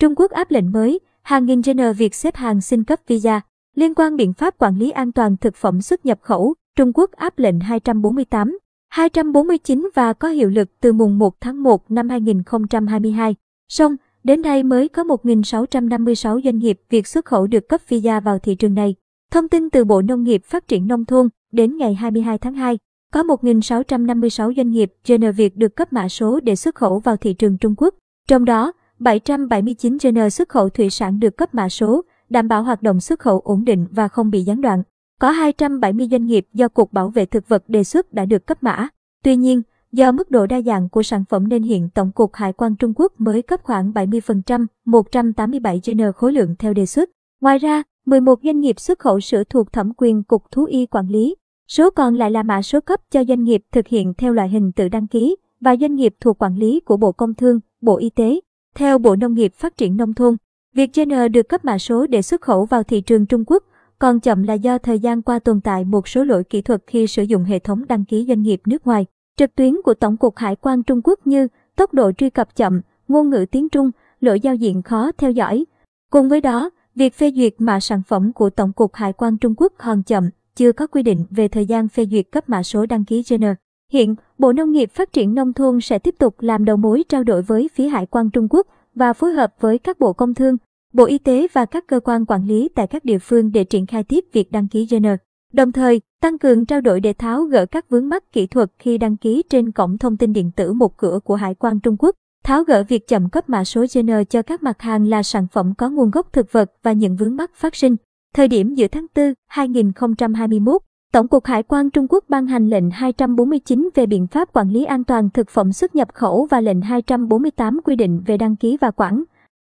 Trung Quốc áp lệnh mới, hàng nghìn Jenner Việt xếp hàng xin cấp visa. Liên quan biện pháp quản lý an toàn thực phẩm xuất nhập khẩu, Trung Quốc áp lệnh 248, 249 và có hiệu lực từ mùng 1 tháng 1 năm 2022. Song, đến nay mới có 1.656 doanh nghiệp Việt xuất khẩu được cấp visa vào thị trường này. Thông tin từ Bộ Nông nghiệp Phát triển Nông thôn, đến ngày 22 tháng 2, có 1.656 doanh nghiệp Jenner Việt được cấp mã số để xuất khẩu vào thị trường Trung Quốc. Trong đó, 779 Jenner xuất khẩu thủy sản được cấp mã số, đảm bảo hoạt động xuất khẩu ổn định và không bị gián đoạn. Có 270 doanh nghiệp do Cục Bảo vệ Thực vật đề xuất đã được cấp mã. Tuy nhiên, do mức độ đa dạng của sản phẩm nên hiện Tổng cục Hải quan Trung Quốc mới cấp khoảng 70%, 187 Jenner khối lượng theo đề xuất. Ngoài ra, 11 doanh nghiệp xuất khẩu sữa thuộc thẩm quyền Cục Thú y quản lý. Số còn lại là mã số cấp cho doanh nghiệp thực hiện theo loại hình tự đăng ký và doanh nghiệp thuộc quản lý của Bộ Công Thương, Bộ Y tế. Theo Bộ Nông nghiệp Phát triển Nông thôn, việc Jenner được cấp mã số để xuất khẩu vào thị trường Trung Quốc còn chậm là do thời gian qua tồn tại một số lỗi kỹ thuật khi sử dụng hệ thống đăng ký doanh nghiệp nước ngoài trực tuyến của Tổng cục Hải quan Trung Quốc như tốc độ truy cập chậm, ngôn ngữ tiếng Trung, lỗi giao diện khó theo dõi. Cùng với đó, việc phê duyệt mã sản phẩm của Tổng cục Hải quan Trung Quốc còn chậm, chưa có quy định về thời gian phê duyệt cấp mã số đăng ký Jenner. Hiện, Bộ Nông nghiệp Phát triển Nông thôn sẽ tiếp tục làm đầu mối trao đổi với phía Hải quan Trung Quốc và phối hợp với các Bộ Công Thương, Bộ Y tế và các cơ quan quản lý tại các địa phương để triển khai tiếp việc đăng ký GN. Đồng thời, tăng cường trao đổi để tháo gỡ các vướng mắc kỹ thuật khi đăng ký trên cổng thông tin điện tử một cửa của Hải quan Trung Quốc, tháo gỡ việc chậm cấp mã số GN cho các mặt hàng là sản phẩm có nguồn gốc thực vật và những vướng mắc phát sinh. Thời điểm giữa tháng 4, 2021, Tổng cục Hải quan Trung Quốc ban hành lệnh 249 về biện pháp quản lý an toàn thực phẩm xuất nhập khẩu và lệnh 248 quy định về đăng ký và quản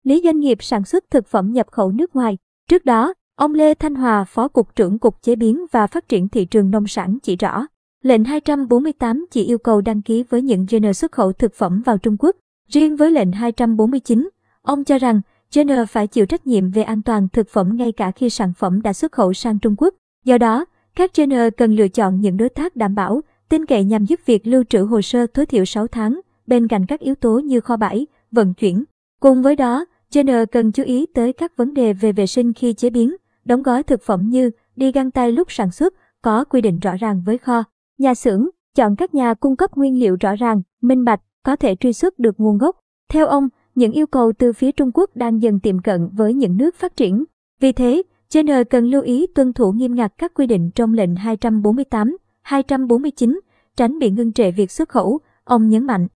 lý doanh nghiệp sản xuất thực phẩm nhập khẩu nước ngoài. Trước đó, ông Lê Thanh Hòa, Phó Cục trưởng Cục Chế biến và Phát triển thị trường nông sản chỉ rõ, lệnh 248 chỉ yêu cầu đăng ký với những genre xuất khẩu thực phẩm vào Trung Quốc. Riêng với lệnh 249, ông cho rằng Jenner phải chịu trách nhiệm về an toàn thực phẩm ngay cả khi sản phẩm đã xuất khẩu sang Trung Quốc. Do đó, các trainer cần lựa chọn những đối tác đảm bảo, tin cậy nhằm giúp việc lưu trữ hồ sơ tối thiểu 6 tháng, bên cạnh các yếu tố như kho bãi, vận chuyển. Cùng với đó, trainer cần chú ý tới các vấn đề về vệ sinh khi chế biến, đóng gói thực phẩm như đi găng tay lúc sản xuất, có quy định rõ ràng với kho. Nhà xưởng, chọn các nhà cung cấp nguyên liệu rõ ràng, minh bạch, có thể truy xuất được nguồn gốc. Theo ông, những yêu cầu từ phía Trung Quốc đang dần tiệm cận với những nước phát triển. Vì thế, Jenner cần lưu ý tuân thủ nghiêm ngặt các quy định trong lệnh 248, 249, tránh bị ngưng trệ việc xuất khẩu, ông nhấn mạnh.